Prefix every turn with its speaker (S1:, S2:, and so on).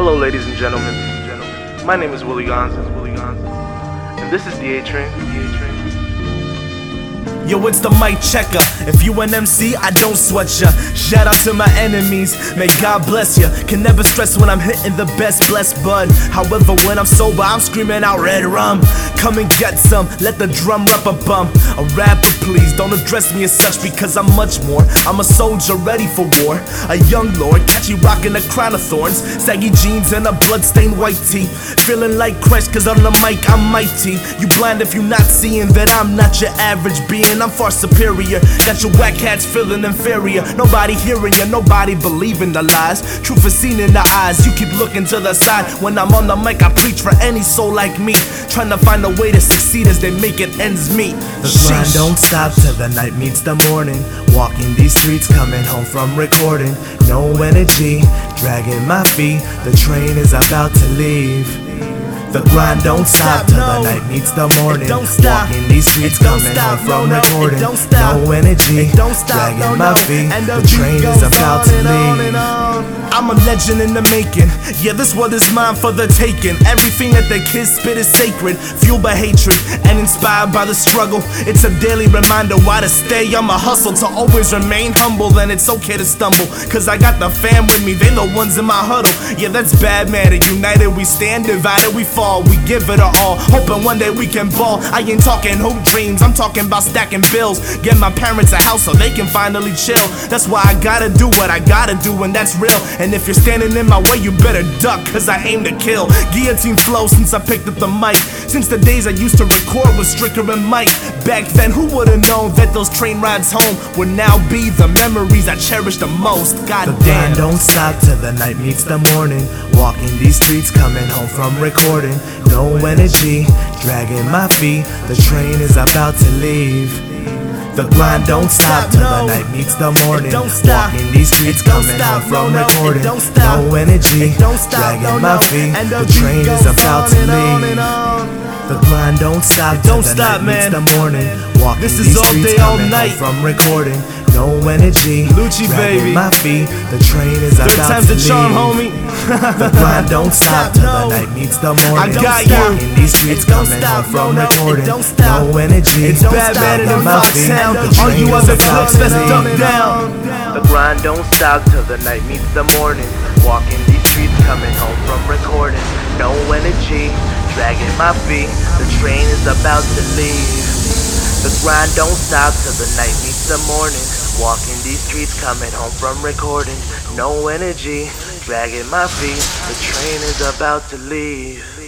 S1: Hello, ladies and gentlemen. My name is Willy Gonzalez. And this is the A Train.
S2: Yo, it's the mic checker. If you an MC, I don't sweat ya. Shout out to my enemies, may God bless ya. Can never stress when I'm hitting the best blessed bud. However, when I'm sober, I'm screaming out red rum. Come and get some, let the drum rap a bum. A rapper, please don't address me as such because I'm much more. I'm a soldier ready for war. A young lord, catchy rocking a crown of thorns. Saggy jeans and a bloodstained white tee. Feeling like Crash, cause on the mic I'm mighty. You blind if you not seeing that I'm not your average being. I'm far superior. Got your whack cats feeling inferior. Nobody hearing you, nobody believing the lies. Truth is seen in the eyes. You keep looking to the side. When I'm on the mic, I preach for any soul like me. Trying to find a way to succeed as they make it ends meet.
S3: The grind don't stop till the night meets the morning. Walking these streets, coming home from recording. No energy, dragging my feet. The train is about to leave. The grind don't stop till the night meets the morning.
S2: It don't stop.
S3: Walking these streets, coming home from
S2: No, no,
S3: recording.
S2: don't stop.
S3: No energy,
S2: It don't stop,
S3: dragging
S2: no,
S3: my feet.
S2: And
S3: The
S2: beat
S3: train is about to leave.
S2: I'm a legend in the making. Yeah, this world is mine for the taking. Everything that the kids spit is sacred, fueled by hatred and inspired by the struggle. It's a daily reminder why to stay on my hustle, to always remain humble. And it's okay to stumble, cause I got the fam with me, they the ones in my huddle. Yeah, that's bad matter. United we stand, divided we fall. We give it our all, hoping one day we can ball. I ain't talking hope dreams, I'm talking about stacking bills. Get my parents a house so they can finally chill. That's why I gotta do what I gotta do, and that's real. And if you're standing in my way, you better duck, cause I aim to kill. Guillotine flow since I picked up the mic. Since the days I used to record with Stricker and Mike. Back then, who would've known that those train rides home would now be the memories I cherish the most? God
S3: The
S2: damn.
S3: don't stop till the night meets the morning. Walking these streets, coming home from recording. No energy, dragging my feet. The train is about to leave. The grind don't stop till the night meets the morning.
S2: Don't stop.
S3: Walking these streets, coming
S2: stop.
S3: home from recording.
S2: don't stop.
S3: No energy,
S2: don't stop,
S3: dragging my feet. The train is about to leave. The grind don't stop till
S2: don't
S3: the
S2: stop,
S3: night meets
S2: man.
S3: the morning. Walking
S2: This is
S3: these
S2: all
S3: streets,
S2: day, all night.
S3: from recording. No energy,
S2: Lucci, baby.
S3: my feet. The train is
S2: Third
S3: about
S2: time's
S3: to
S2: the charm,
S3: leave.
S2: homie.
S3: The grind don't stop till
S2: no.
S3: the night meets the morning.
S2: I got
S3: Walking
S2: you.
S3: these streets,
S2: don't
S3: coming
S2: stop,
S3: home from
S2: no, no,
S3: recording.
S2: don't stop.
S3: No energy,
S2: It's bad,
S3: dragging
S2: bad, and
S3: my
S2: Fox
S3: feet.
S2: All you other
S3: about
S2: let's
S3: leave.
S2: dumb down.
S1: The grind don't stop till the night meets the morning. Walking these streets, coming home from recording. No energy, dragging my feet. The train is about to leave. The grind don't stop till the night meets the morning. Walking these streets, coming home from recording. No energy, dragging my feet. The train is about to leave.